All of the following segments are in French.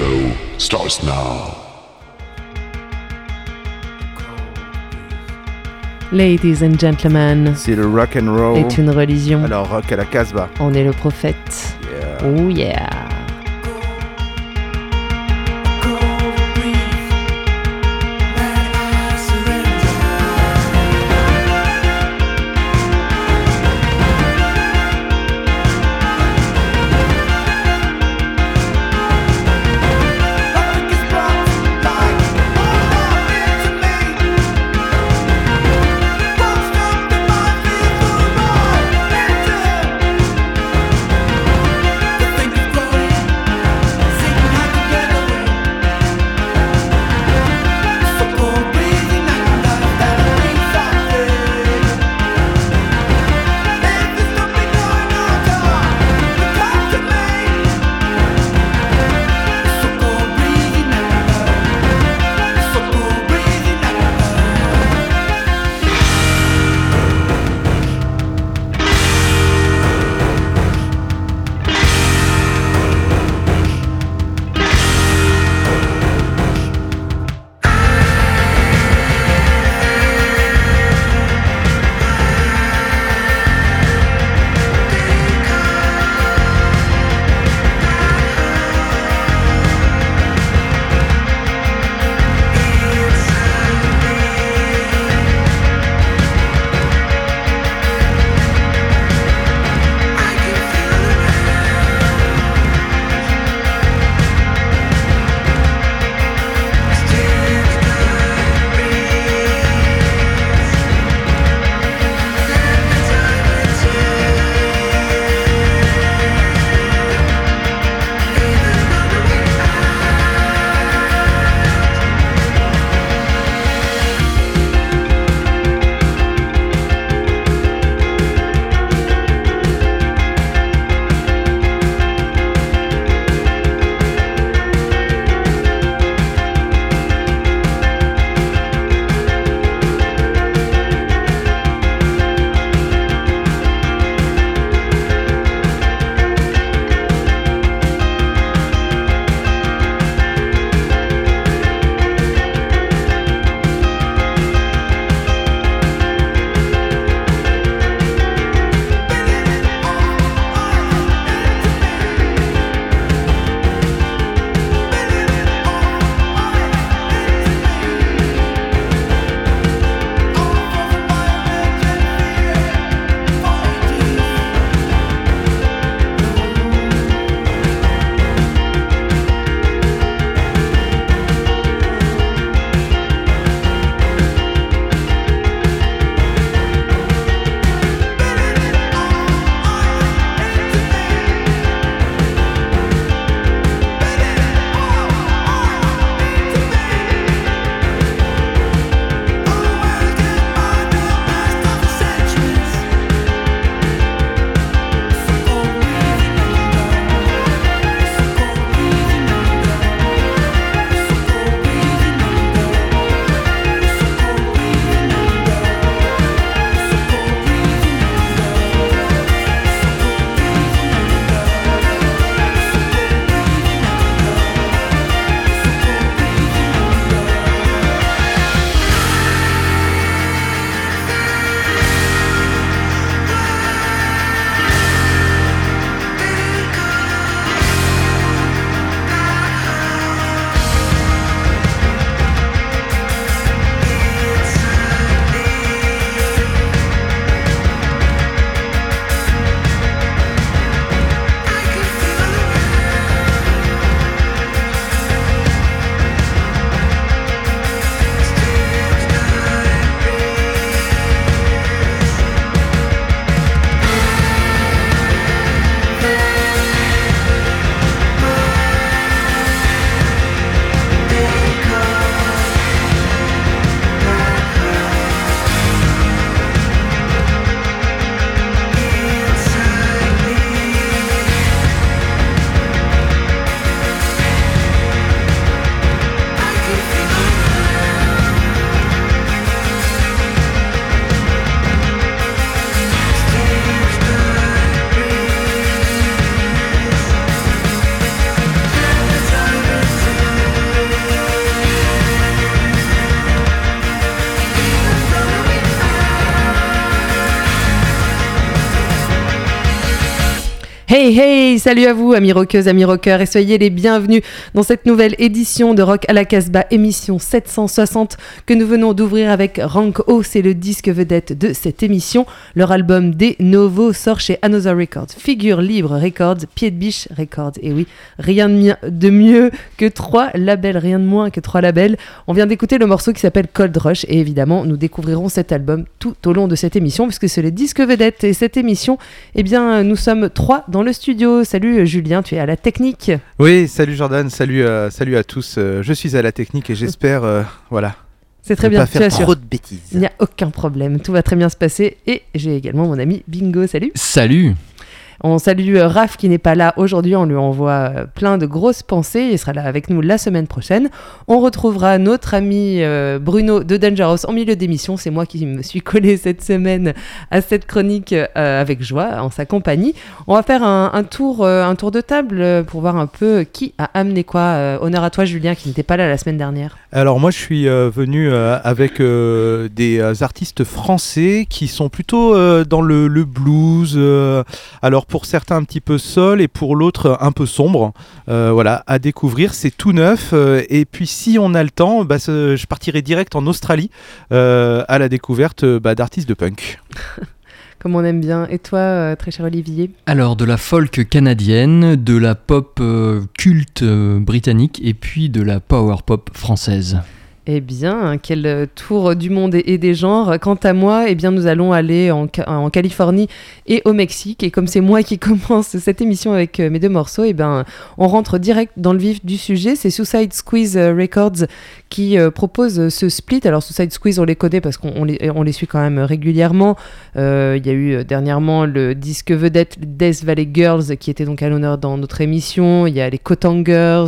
show starts now. Ladies and gentlemen, C'est le rock and roll. est une religion. Alors rock à la Casbah. On est le prophète. Yeah. Oh yeah. Hey hey, salut à vous amis rockeuses, amis rockeurs et soyez les bienvenus dans cette nouvelle édition de Rock à la Casbah, émission 760 que nous venons d'ouvrir avec Rank O, c'est le disque vedette de cette émission. Leur album Des Novo sort chez Another Records, Figure Libre Records, Pied de Biche Records. Et oui, rien de mieux que trois labels, rien de moins que trois labels. On vient d'écouter le morceau qui s'appelle Cold Rush et évidemment nous découvrirons cet album tout au long de cette émission puisque c'est le disque vedette et cette émission, eh bien nous sommes trois dans le studio. Salut Julien, tu es à la technique. Oui, salut Jordan, salut, euh, salut à tous. Euh, je suis à la technique et j'espère, euh, voilà. C'est très bien, pas faire trop de bêtises. Il n'y a aucun problème, tout va très bien se passer. Et j'ai également mon ami Bingo, salut. Salut. On salue euh, Raph qui n'est pas là aujourd'hui, on lui envoie euh, plein de grosses pensées, il sera là avec nous la semaine prochaine. On retrouvera notre ami euh, Bruno de Dangerous en milieu d'émission, c'est moi qui me suis collé cette semaine à cette chronique avec joie en sa compagnie. On va faire un, tour, un tour de table pour voir un peu qui a amené quoi. honneur à toi Julien qui n'était pas là la semaine dernière. Alors moi je suis venu avec des artistes français qui sont plutôt dans le, le blues. alors pour certains un petit peu sol et pour l'autre un peu sombre. Euh, voilà, à découvrir, c'est tout neuf. Euh, et puis si on a le temps, bah, je partirai direct en Australie euh, à la découverte bah, d'artistes de punk. Comme on aime bien. Et toi, très cher Olivier? Alors, de la folk canadienne, de la pop culte britannique et puis de la power pop française. Eh bien, quel tour du monde et des genres. Quant à moi, eh bien, nous allons aller en, Californie et au Mexique. Et comme c'est moi qui commence cette émission avec euh, mes deux morceaux, eh bien, on rentre direct dans le vif du sujet. C'est Suicide Squeeze euh, Records qui euh, propose ce split. Alors, Suicide Squeeze, on les connaît parce qu'on les, suit quand même régulièrement. Il y a eu dernièrement le disque vedette Death Valley Girls qui était donc à l'honneur dans notre émission. Il y a les Cotangers.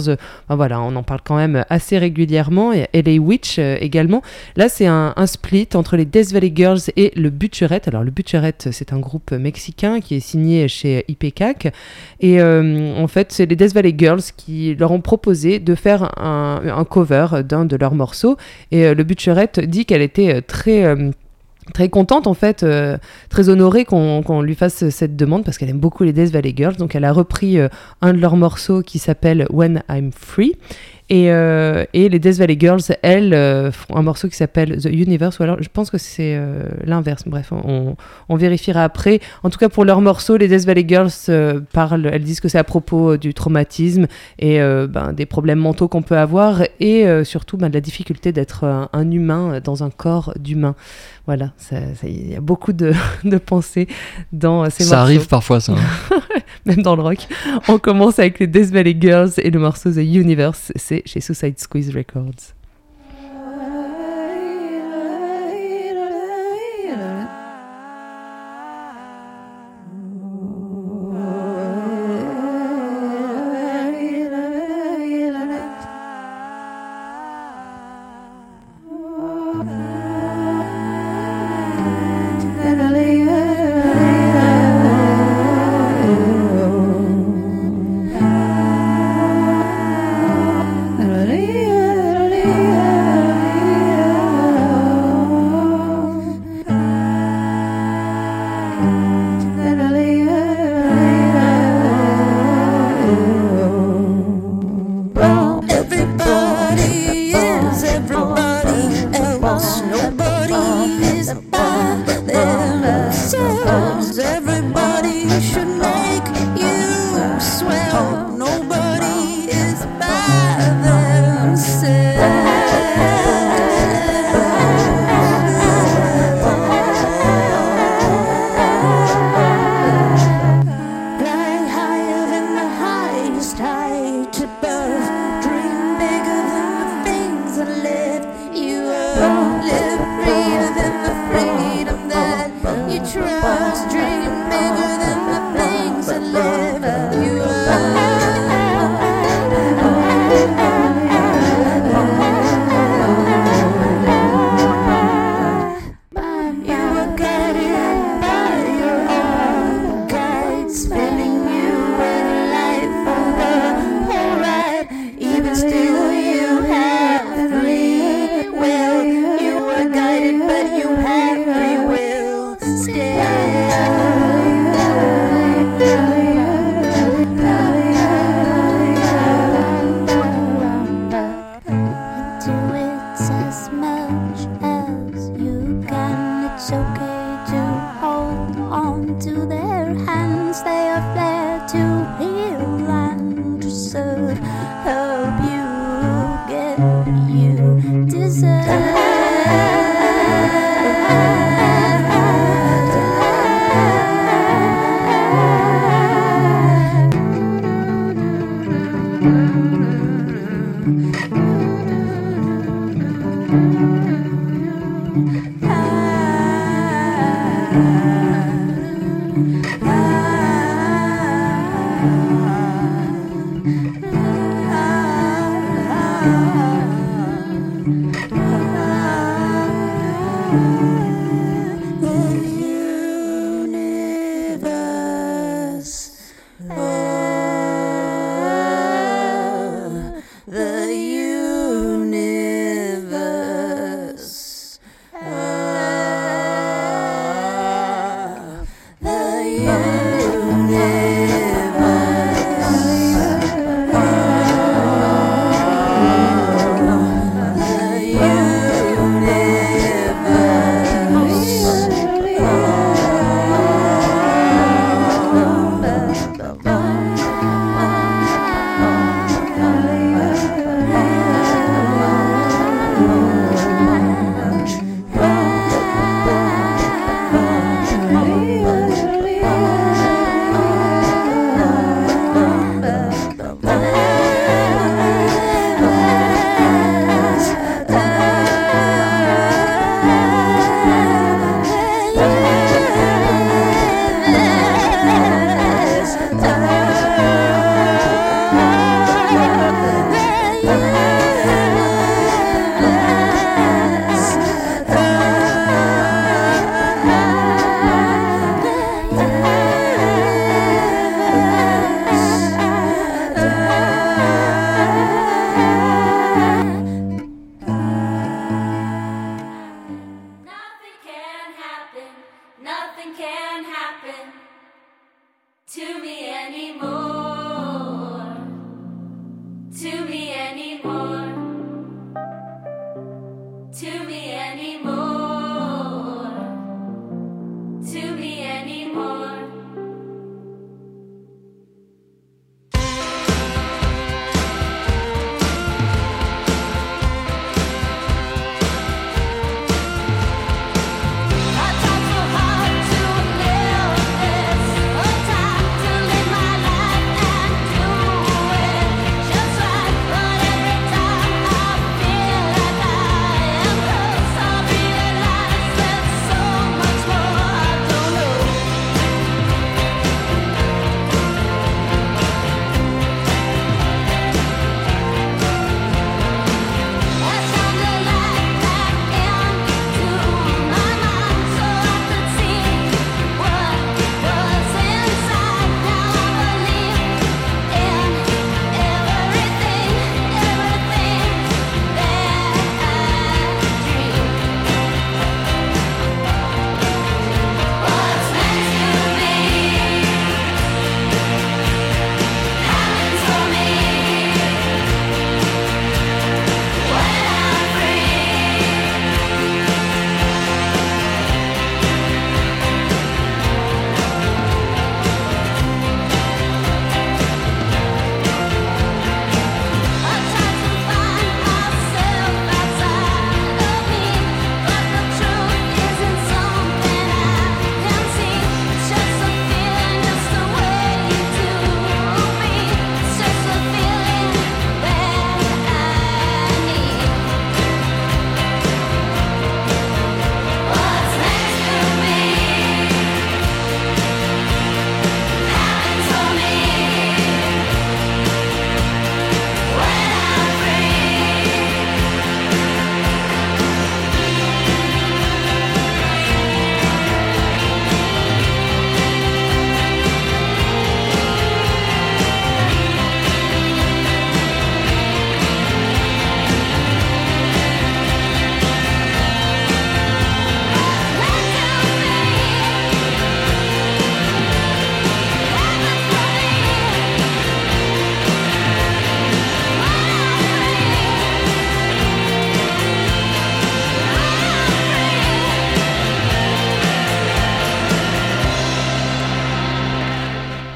Enfin, voilà, on en parle quand même assez régulièrement. Il y a Euh, également. Là, c'est un, split entre les Death Valley Girls et le Butcherette. Alors, le Butcherette, c'est un groupe mexicain qui est signé chez IPCAC. Et euh, en fait, c'est les Death Valley Girls qui leur ont proposé de faire un, cover d'un de leurs morceaux. Et euh, le Butcherette dit qu'elle était très très contente en fait, très honorée qu'on lui fasse cette demande parce qu'elle aime beaucoup les Death Valley Girls. Donc elle a repris un de leurs morceaux qui s'appelle When I'm Free euh, et, les Death Valley Girls, elles, euh, font un morceau qui s'appelle The Universe, ou alors je pense que c'est euh, l'inverse. Bref, on, vérifiera après. En tout cas, pour leur morceau, les Death Valley Girls parlent, elles disent que c'est à propos du traumatisme et ben, des problèmes mentaux qu'on peut avoir, et surtout ben, de la difficulté d'être un, humain dans un corps d'humain. Voilà, il y a beaucoup de, pensées dans ces morceaux. Ça arrive parfois, ça. Hein. Même dans le rock. On commence avec les Death Valley Girls et le morceau The Universe. C'est chez Suicide Squeeze Records.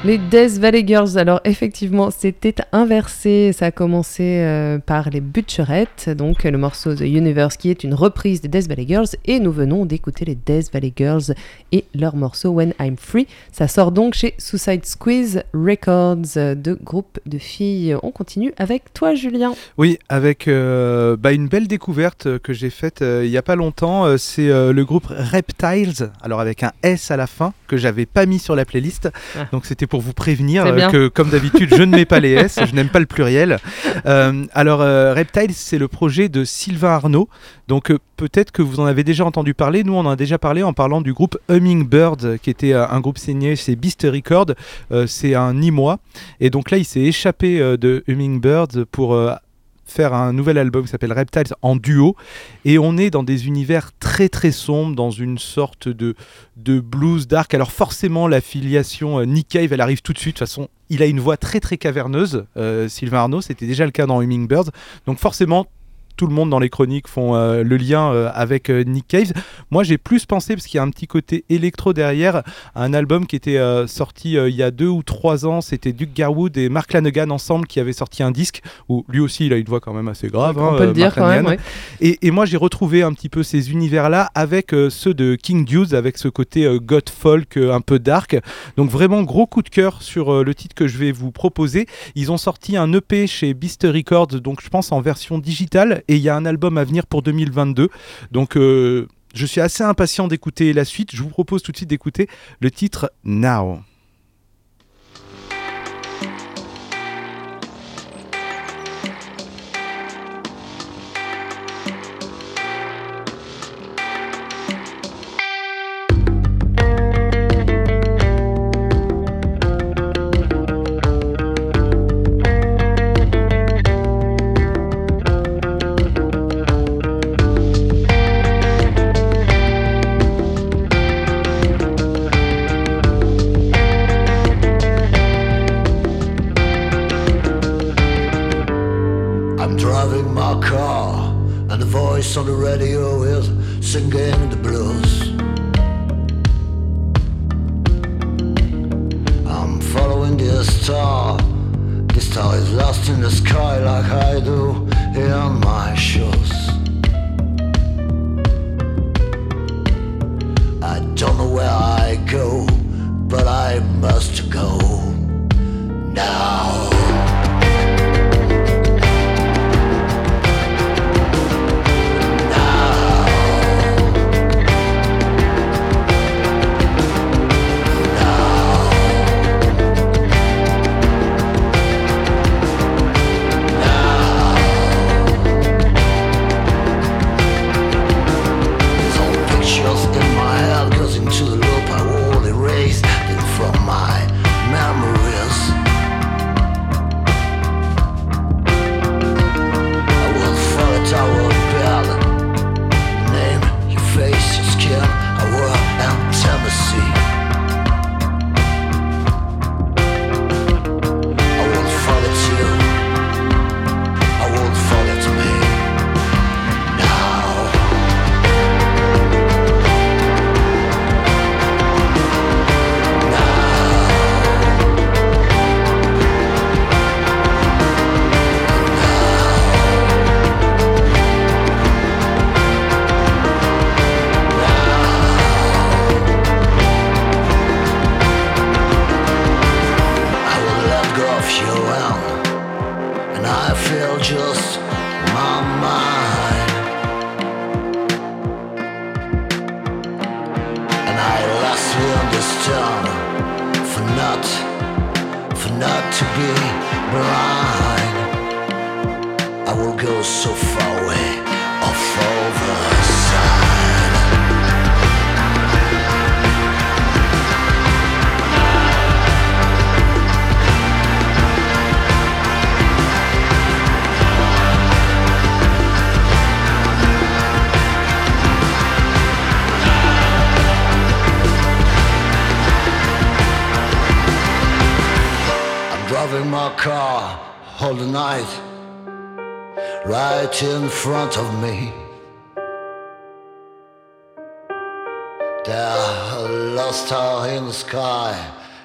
Les Death Valley Girls, alors effectivement, c'était inversé. Ça a commencé euh, par les Butcherettes, donc le morceau The Universe qui est une reprise des Death Valley Girls. Et nous venons d'écouter les Death Valley Girls et leur morceau When I'm Free. Ça sort donc chez Suicide Squeeze Records, de groupe de filles. On continue avec toi, Julien. Oui, avec euh, bah, une belle découverte que j'ai faite euh, il n'y a pas longtemps. C'est le groupe Reptiles, alors avec un S à la fin, que j'avais pas mis sur la playlist. Ah. Donc c'était pour vous prévenir que, comme d'habitude, je ne mets pas les S, je n'aime pas le pluriel. Euh, alors, euh, Reptiles, c'est le projet de Sylvain Arnaud. Donc, euh, peut-être que vous en avez déjà entendu parler. Nous, on en a déjà parlé en parlant du groupe Hummingbird, qui était un groupe signé chez Beast Record. c'est un Nîmois. Et donc là, il s'est échappé de Hummingbird pour faire un nouvel album qui s'appelle Reptiles en duo. Et on est dans des univers très très sombres, dans une sorte de, de blues dark. Alors forcément, la filiation euh, Nick Cave, elle arrive tout de suite. De toute façon, il a une voix très très caverneuse, euh, Sylvain Arnaud. C'était déjà le cas dans Hummingbirds. Donc forcément, tout le monde dans les chroniques font euh, le lien euh, avec euh, Nick Cave. Moi, j'ai plus pensé, parce qu'il y a un petit côté électro derrière, à un album qui était sorti il y a deux ou trois ans. C'était Duke Garwood et Mark Lanegan ensemble qui avaient sorti un disque où lui aussi, il a une voix quand même assez grave. on hein, peut le dire quand même. Et, moi, j'ai retrouvé un petit peu ces univers-là avec ceux de King Dudes, avec ce côté goth folk un peu dark. Donc vraiment gros coup de cœur sur le titre que je vais vous proposer. Ils ont sorti un EP chez Beast Records, donc je pense en version digitale et il y a un album à venir pour 2022. Donc euh, je suis assez impatient d'écouter la suite. Je vous propose tout de suite d'écouter le titre Now.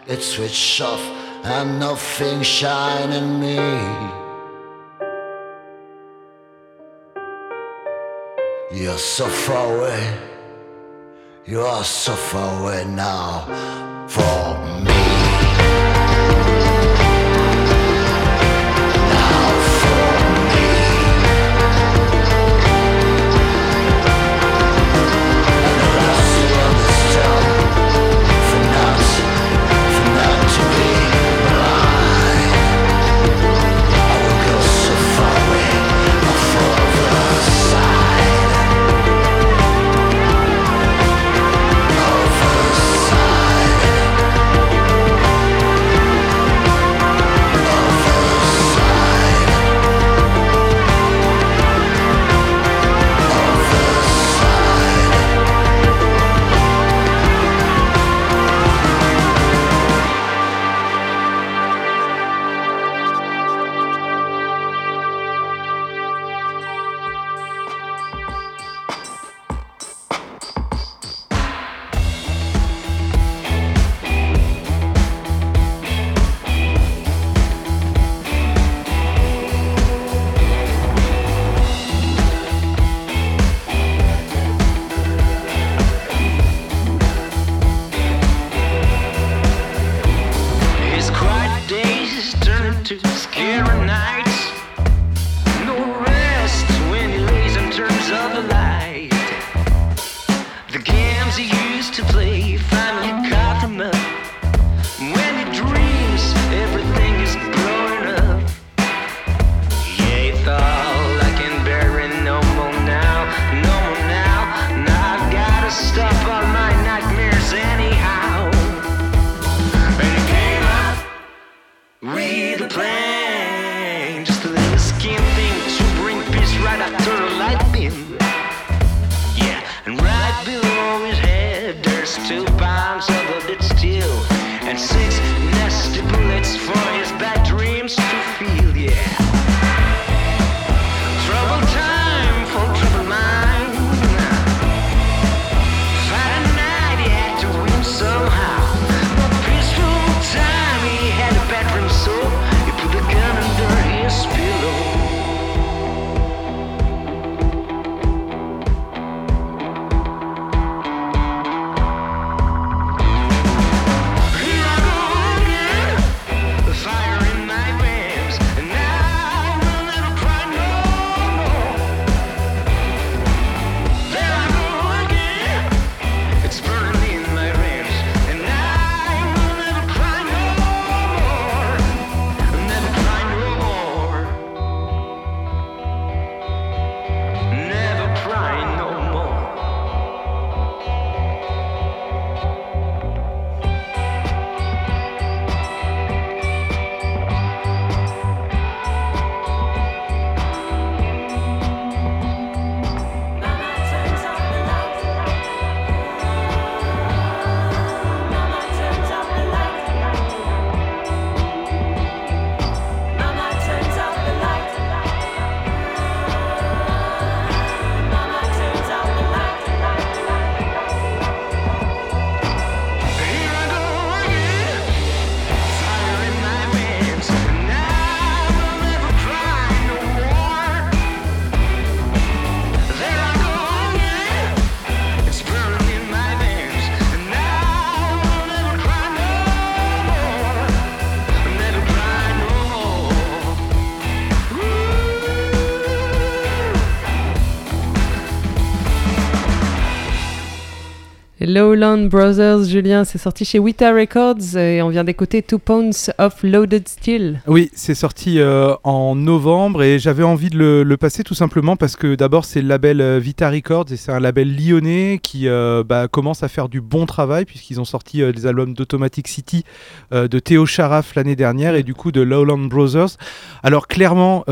In it's switched off and nothing shining me. You're so far away, you are so far away now from me. Lowland Brothers, Julien, c'est sorti chez Wita Records et on vient d'écouter Two Pounds of Loaded Steel. Oui, c'est sorti euh, en novembre et j'avais envie de le, passer tout simplement parce que d'abord c'est le label euh, Vita Records et c'est un label lyonnais qui euh, bah, commence à faire du bon travail puisqu'ils ont sorti euh, des albums d'Automatic City de Théo Charaf l'année dernière et du coup de Lowland Brothers. Alors clairement,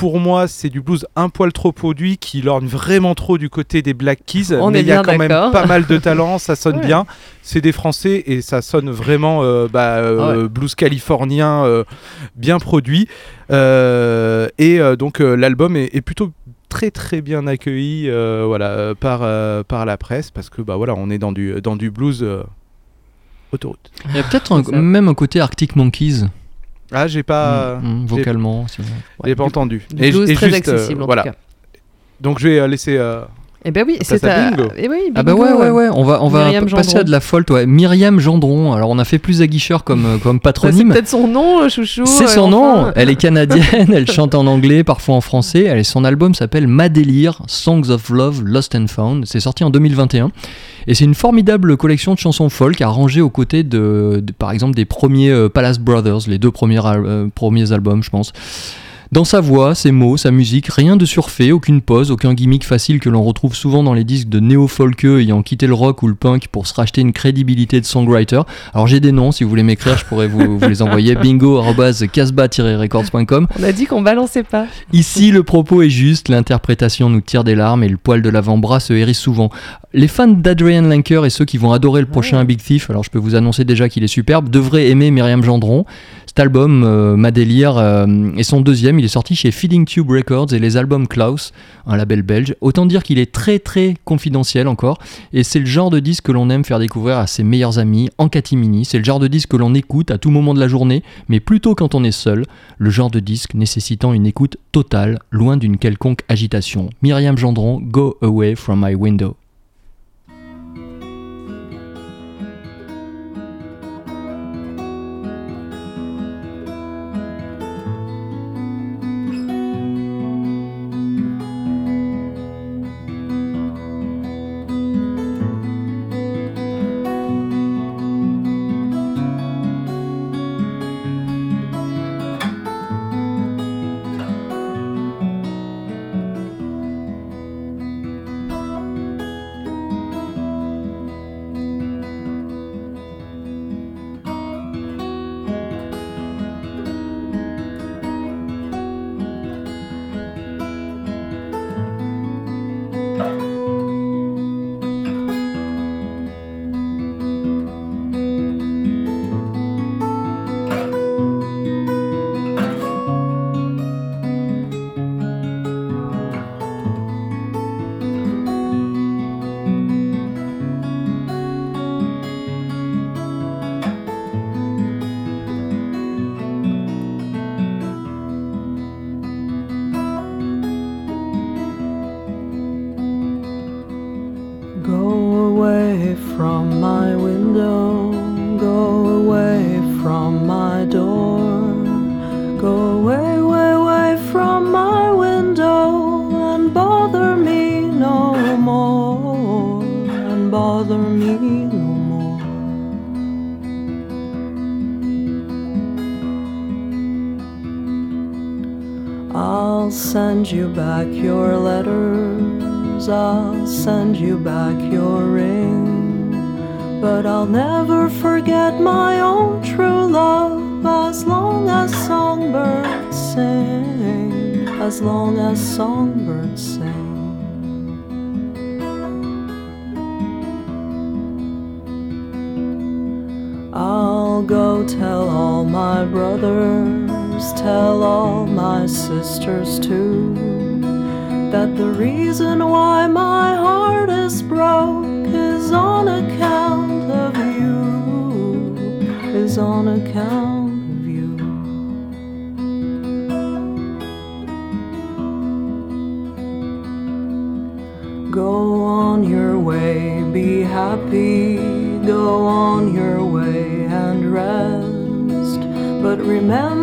pour moi, c'est du blues un poil trop produit qui lorgne vraiment trop du côté des Black Keys. On mais il y a quand même pas mal de talent, ça sonne Ouais. bien. C'est des Français et ça sonne vraiment euh, bah, euh, blues californien euh, bien produit. Euh, et euh, donc euh, l'album est, est plutôt très très bien accueilli euh, voilà, euh, par, euh, par la presse parce que bah, voilà, on est dans du, dans du blues. euh, autoroute. Il y a peut-être même un côté Arctic Monkeys, Ah, j'ai pas, Mm, mm, vocalement. j'ai pas entendu. Du Et- blues et très juste, euh, accessible en voilà. tout cas. Donc je vais euh, laisser. Eh ben oui, On c'est à. Eh oui, Ah bah ouais, ouais, ouais, on va, on va Myriam passer Gendron. à de la folte, ouais. Myriam Gendron, alors on a fait plus aguicheur comme, euh, comme Bah, c'est patronyme. peut-être son nom, euh, chouchou. C'est euh, son enfin. nom, elle est canadienne, elle chante en anglais, parfois en français. Elle, son album s'appelle Ma Délire, Songs of Love, Lost and Found. C'est sorti en 2021. Et c'est une formidable collection de chansons folk arrangées aux côtés de, de- par exemple, des premiers euh, Palace Brothers, les deux euh, premiers albums, je pense. Dans sa voix, ses mots, sa musique, rien de surfait, aucune pause, aucun gimmick facile que l'on retrouve souvent dans les disques de néo-folkeux ayant quitté le rock ou le punk pour se racheter une crédibilité de songwriter. Alors j'ai des noms, si vous voulez m'écrire, je pourrais vous, vous les envoyer. bingo-casbah-records.com. On a dit qu'on balançait pas. Ici, le propos est juste, l'interprétation nous tire des larmes et le poil de l'avant-bras se hérisse souvent. Les fans d'Adrian Lanker et ceux qui vont adorer le prochain Big Thief, alors je peux vous annoncer déjà qu'il est superbe, devraient aimer Myriam Gendron. Cet album, euh, Ma Délire, euh, est son deuxième. Il est sorti chez Feeding Tube Records et les albums Klaus, un label belge. Autant dire qu'il est très très confidentiel encore. Et c'est le genre de disque que l'on aime faire découvrir à ses meilleurs amis en catimini. C'est le genre de disque que l'on écoute à tout moment de la journée, mais plutôt quand on est seul. Le genre de disque nécessitant une écoute totale, loin d'une quelconque agitation. Myriam Gendron, Go Away from My Window. That the reason why my heart is broke is on account of you, is on account of you. Go on your way, be happy, go on your way and rest. But remember,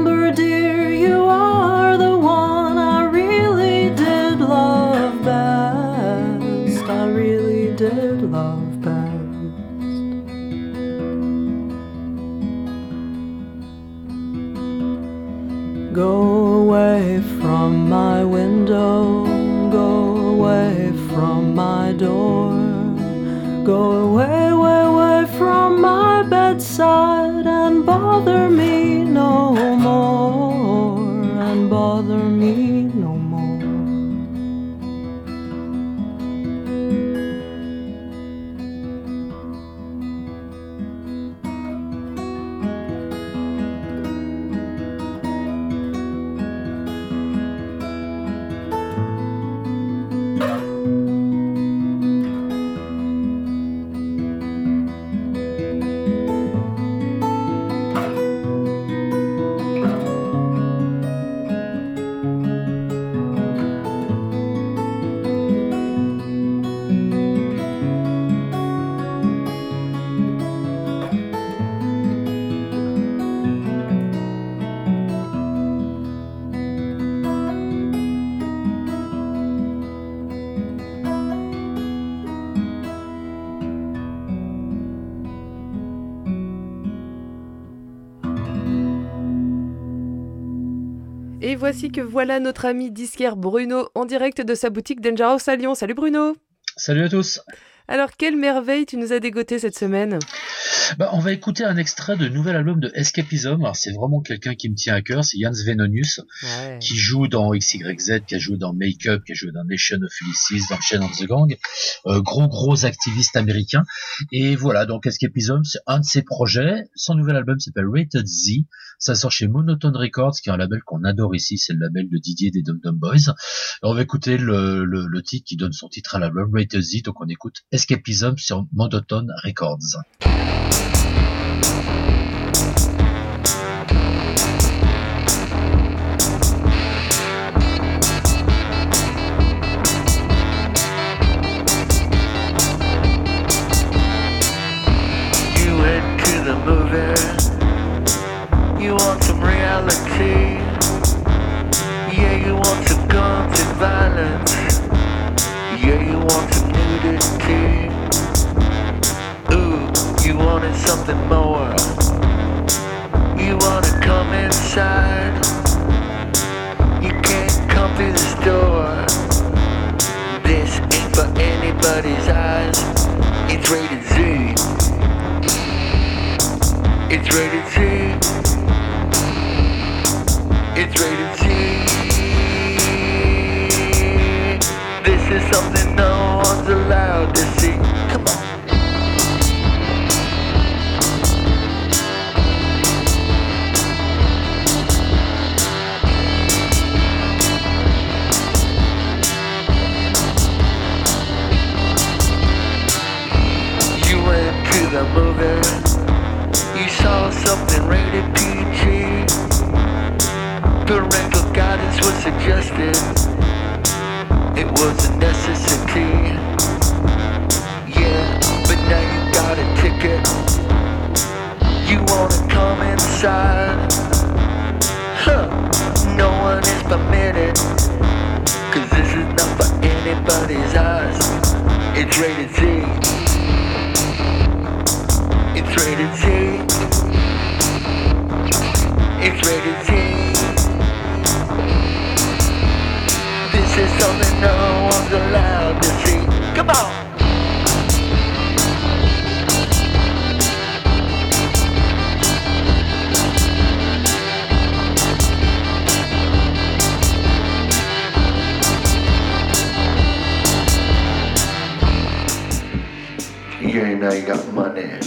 Et voici que voilà notre ami disquaire Bruno en direct de sa boutique Danger House à Lyon. Salut Bruno Salut à tous. Alors quelle merveille tu nous as dégoté cette semaine Bah, on va écouter un extrait de nouvel album de Escapism. Alors, c'est vraiment quelqu'un qui me tient à cœur. C'est Jans Venonius, Ouais. qui joue dans XYZ, qui a joué dans Make Up, qui a joué dans Nation of Ulysses, dans Chain of the Gang. Euh, gros, gros activiste américain. Et voilà, donc Escapism, c'est un de ses projets. Son nouvel album s'appelle Rated Z. Ça sort chez Monotone Records, qui est un label qu'on adore ici. C'est le label de Didier des Dum Dum Boys. Alors, on va écouter le, le, le titre qui donne son titre à l'album, Rated Z. Donc, on écoute Escapism sur Monotone Records. Something more. You wanna come inside. You can't come through this door. This ain't for anybody's eyes. It's rated Z. It's rated Z. It's rated Z. This is something no one's allowed to see. Something rated PG. Parental guidance was suggested. It was a necessity. Yeah, but now you got a ticket. You wanna come inside? Huh, no one is permitted. Cause this is not for anybody's eyes. It's rated Z. It's rated Z. It's rated Z. This is something no one's allowed to see. Come on. Yeah, now you got money.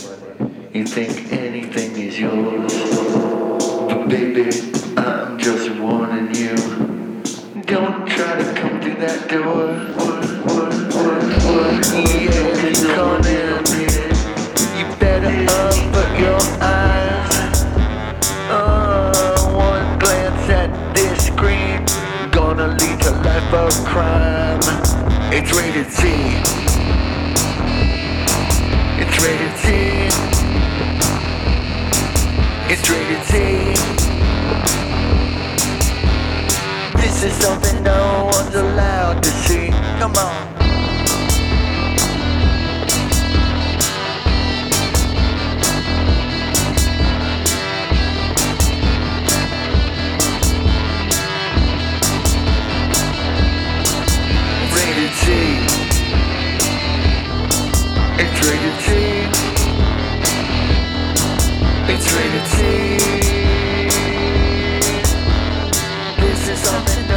You think anything is yours. Baby, I'm just warning you. Don't try to come through that door. Yeah, it's. You better your eyes. Uh, one glance at this screen. Gonna lead to life of crime. It's rated Z. It's rated Z. It's rated Z. This is something no one's allowed to see. Come on. Rated Z. It's rated Z eternity. This is all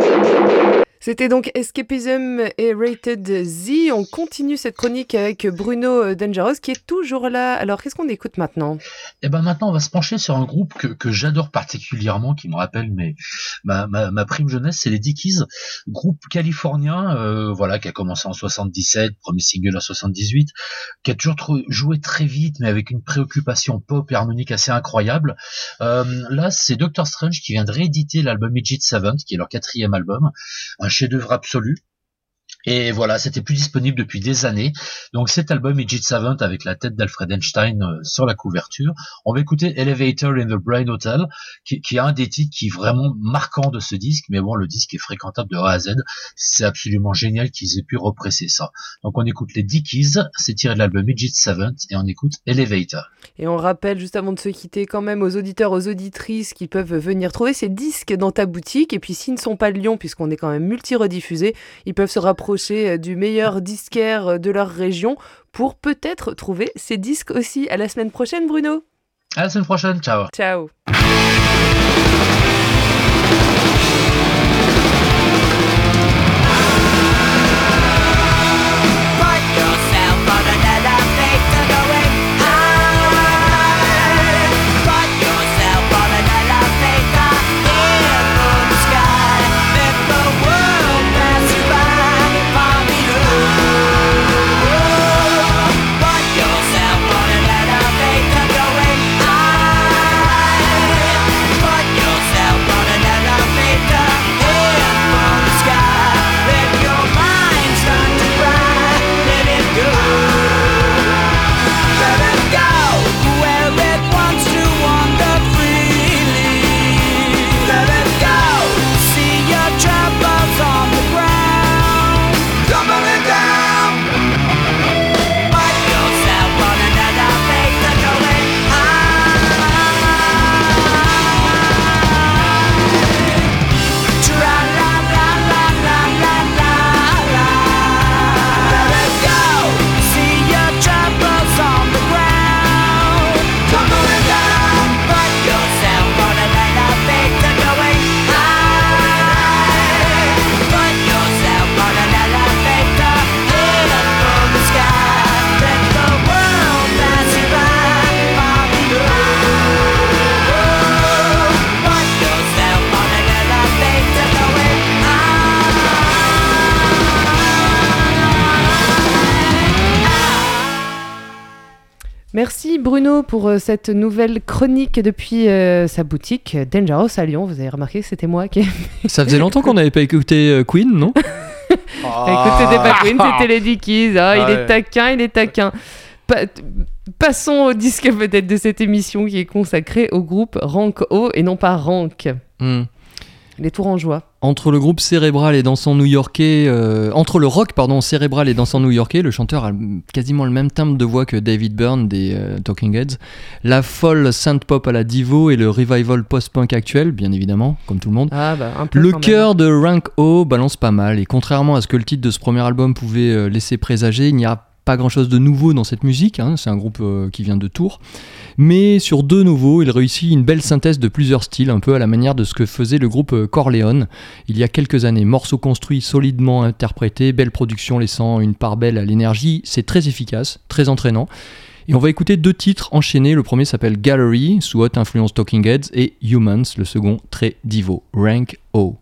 Thank you. C'était donc Escapism et Rated Z. On continue cette chronique avec Bruno Dangerous qui est toujours là. Alors qu'est-ce qu'on écoute maintenant? Et ben maintenant, on va se pencher sur un groupe que, j'adore particulièrement, qui me rappelle ma, prime jeunesse, c'est les Dickies, groupe californien, euh, voilà, qui a commencé en 77, premier single en 78, qui a toujours joué très vite, mais avec une préoccupation pop et harmonique assez incroyable. Euh, là, c'est Doctor Strange qui vient de rééditer l'album Midget Savant, qui est leur quatrième album, un chef-d'œuvre absolu. Et voilà, c'était plus disponible depuis des années. Donc cet album Midget Savant avec la tête d'Alfred Einstein euh, sur la couverture. On va écouter Elevator in the Brain Hotel, qui, qui est un des titres qui est vraiment marquant de ce disque. Mais bon, le disque est fréquentable de A à Z. C'est absolument génial qu'ils aient pu represser ça. Donc on écoute les Dickies, c'est tiré de l'album Midget Savant, et on écoute Elevator. Et on rappelle juste avant de se quitter quand même aux auditeurs, aux auditrices qui peuvent venir trouver ces disques dans ta boutique. Et puis s'ils ne sont pas de Lyon, puisqu'on est quand même multi-rediffusé, ils peuvent se rapprocher euh, du meilleur disquaire euh, de leur région pour peut-être trouver ces disques aussi. À la semaine prochaine Bruno. À la semaine prochaine, ciao Ciao. Bruno pour euh, cette nouvelle chronique depuis euh, sa boutique Dangerous à Lyon. Vous avez remarqué que c'était moi qui Ça faisait longtemps qu'on n'avait pas écouté euh, Queen, non? Écoute, c'était pas Queen, c'était les Dickies. Ah, Il Ouais. est taquin, il est taquin. Pa- Passons au disque peut-être de cette émission qui est consacrée au groupe Rank O et non pas Rank. Hmm. Les Tourangeois. Entre le groupe cérébral et dansant new-yorkais, euh, entre le rock pardon cérébral et dansant new-yorkais, le chanteur a quasiment le même timbre de voix que David Byrne des euh, Talking Heads, la folle synth pop à la Divo et le revival post-punk actuel, bien évidemment, comme tout le monde. Ah bah un peu. Le cœur de Rank O balance pas mal et contrairement à ce que le titre de ce premier album pouvait euh, laisser présager, il n'y a pas grand chose de nouveau dans cette musique, hein, c'est un groupe euh, qui vient de Tours. Mais sur deux nouveaux, il réussit une belle synthèse de plusieurs styles, un peu à la manière de ce que faisait le groupe euh, Corleone il y a quelques années. Morceaux construits solidement interprétés, belle production laissant une part belle à l'énergie, c'est très efficace, très entraînant. Et on va écouter deux titres enchaînés. Le premier s'appelle Gallery, sous haute influence Talking Heads, et Humans, le second très divo, Rank O.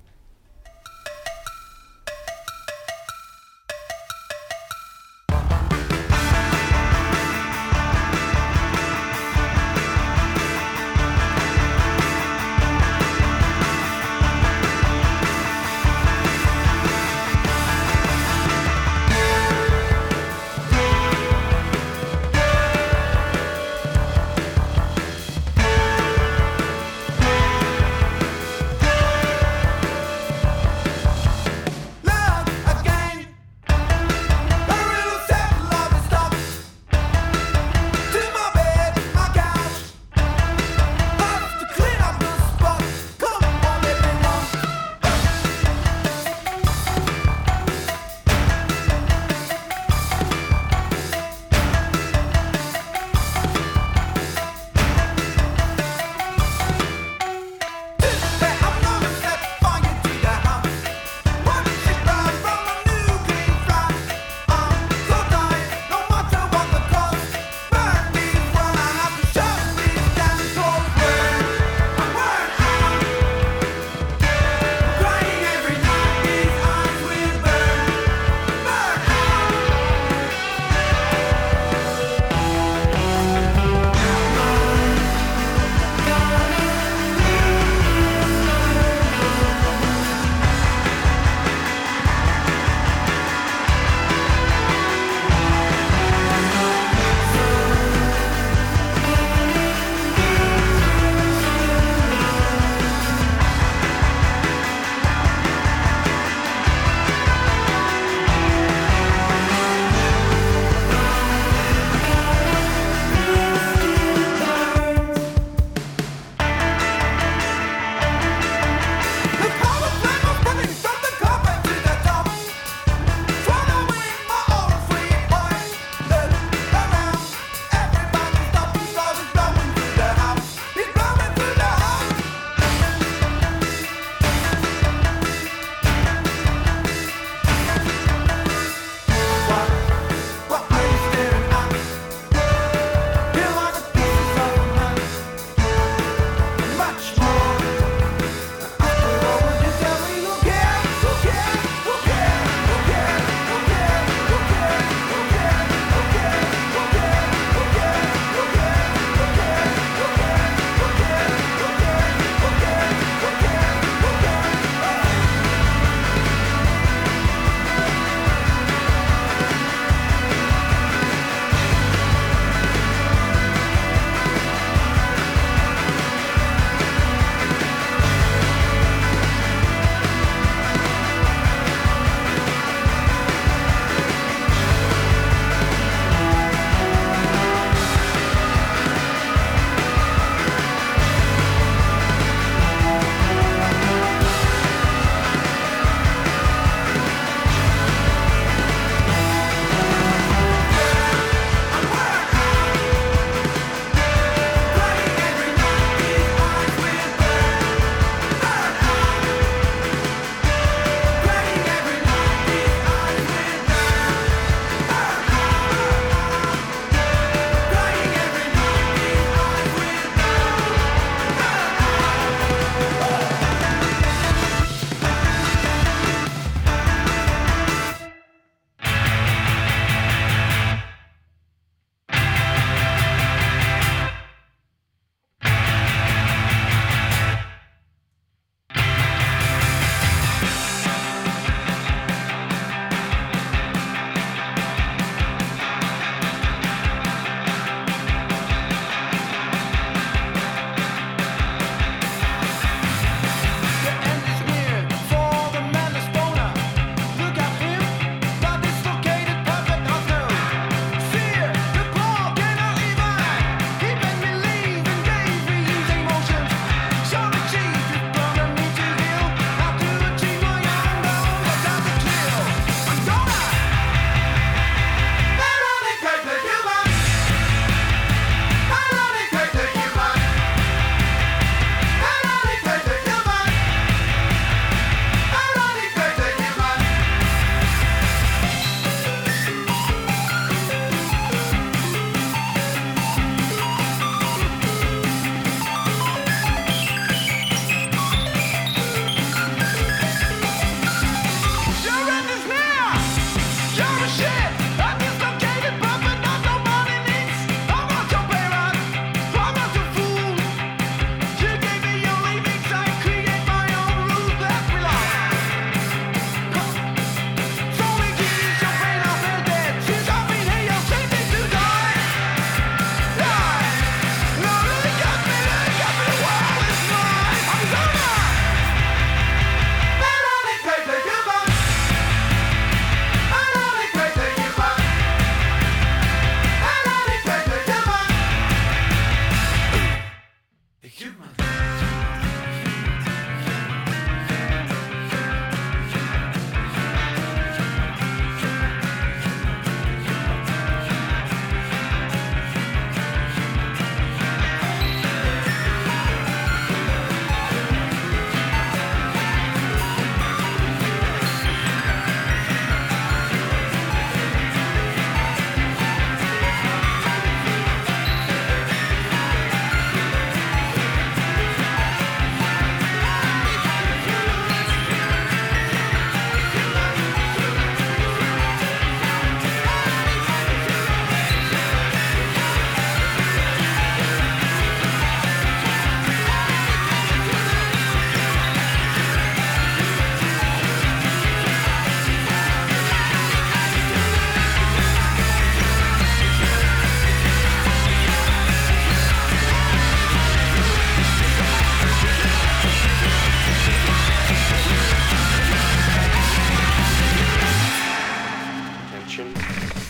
information.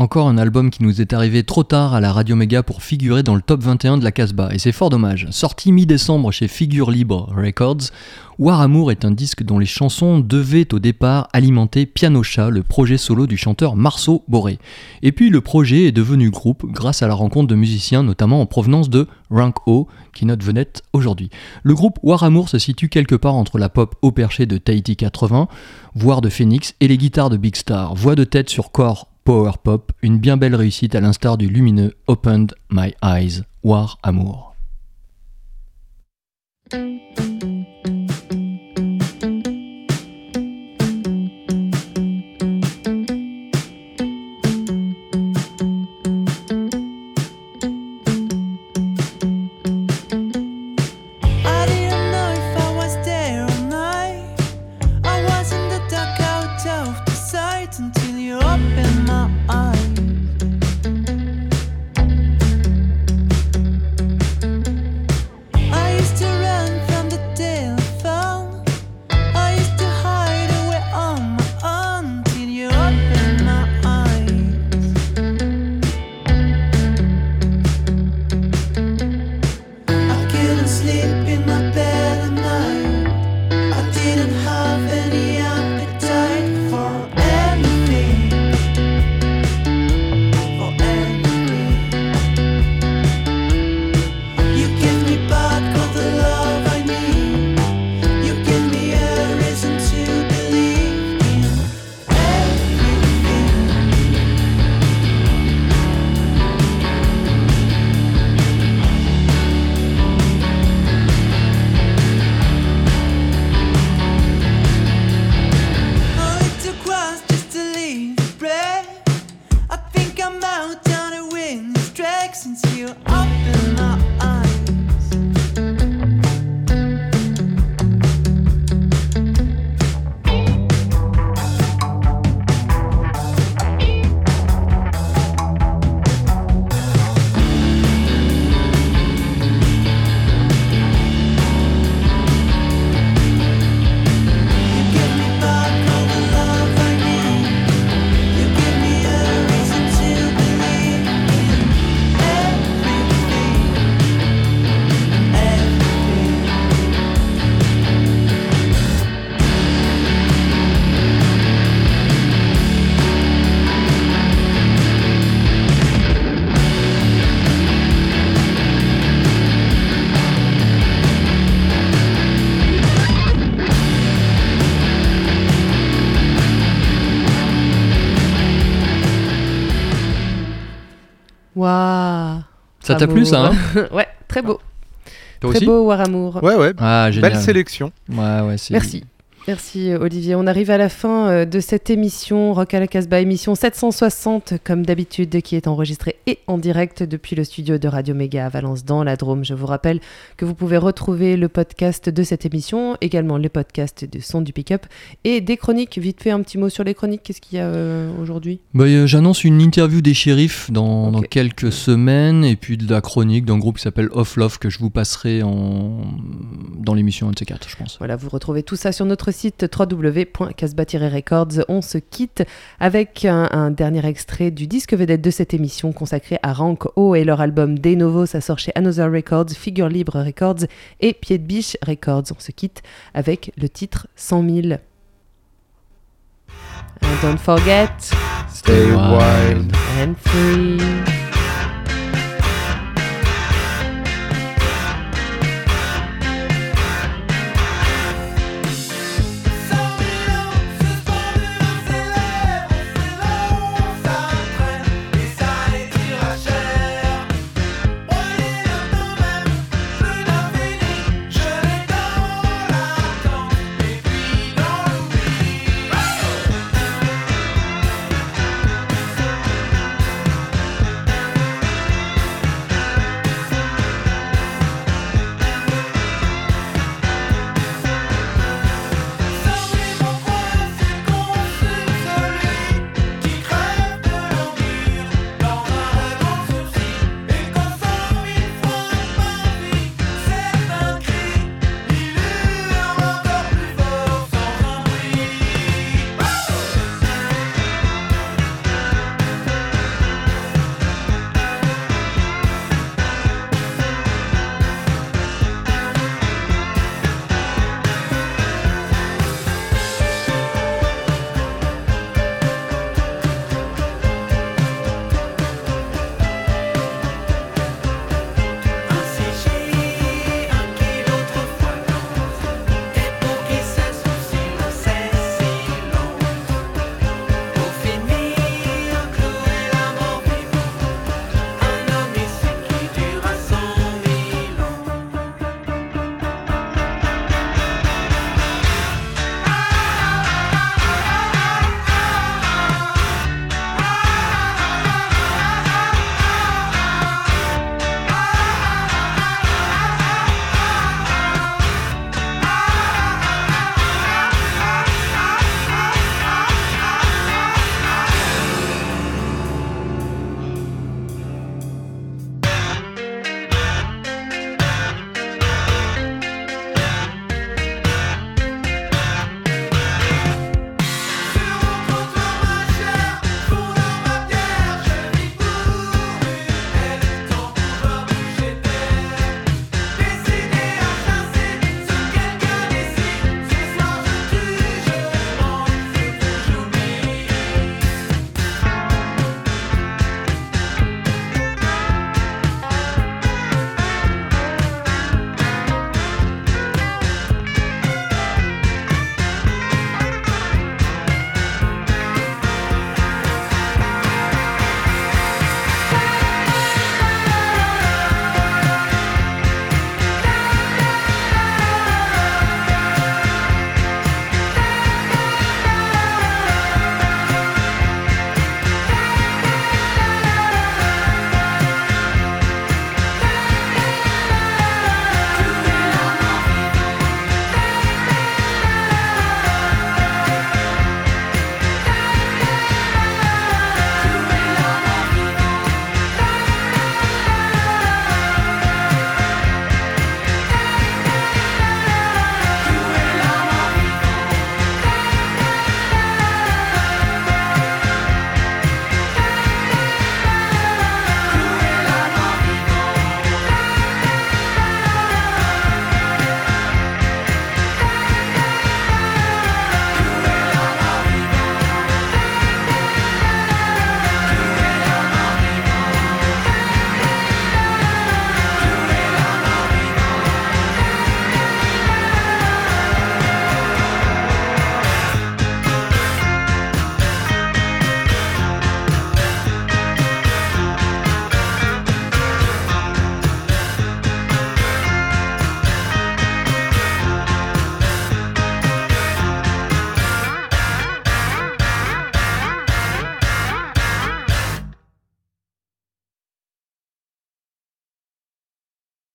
Encore un album qui nous est arrivé trop tard à la Radio Méga pour figurer dans le top 21 de la Casbah, et c'est fort dommage. Sorti mi-décembre chez Figure Libre Records, War Amour est un disque dont les chansons devaient au départ alimenter Piano Chat, le projet solo du chanteur Marceau Boré. Et puis le projet est devenu groupe grâce à la rencontre de musiciens, notamment en provenance de Rank O, qui est notre vedette aujourd'hui. Le groupe War Amour se situe quelque part entre la pop au perché de Tahiti 80, voire de Phoenix, et les guitares de Big Star. Voix de tête sur corps power pop, une bien belle réussite à l'instar du lumineux Opened My Eyes, War Amour. Ça t'a plu ça hein Ouais, très beau. Toi très aussi beau War Amour. Ouais, ouais. Ah, génial. Belle sélection. Ouais, ouais, c'est- Merci. Merci Olivier. On arrive à la fin euh, de cette émission Rock à la Casbah, émission 760 comme d'habitude, qui est enregistrée et en direct depuis le studio de Radio Méga à Valence dans la Drôme. Je vous rappelle que vous pouvez retrouver le podcast de cette émission, également les podcasts de Son du Pick-up et des chroniques. Vite fait un petit mot sur les chroniques. Qu'est-ce qu'il y a euh, aujourd'hui? Bah, euh, J'annonce une interview des shérifs dans, quelques semaines et puis de la chronique d'un groupe qui s'appelle Off Love que je vous passerai en... dans l'émission 1 de ces quatre, je pense. Voilà, vous retrouvez tout ça sur notre site www.casbah-records. On se quitte avec un, un dernier extrait du disque vedette de cette émission consacré à Rank O et leur album De Novo. Ça sort chez Another Records, Figure Libre Records et Pied de Biche Records. On se quitte avec le titre 100 000. And don't forget, Stay wild. and free.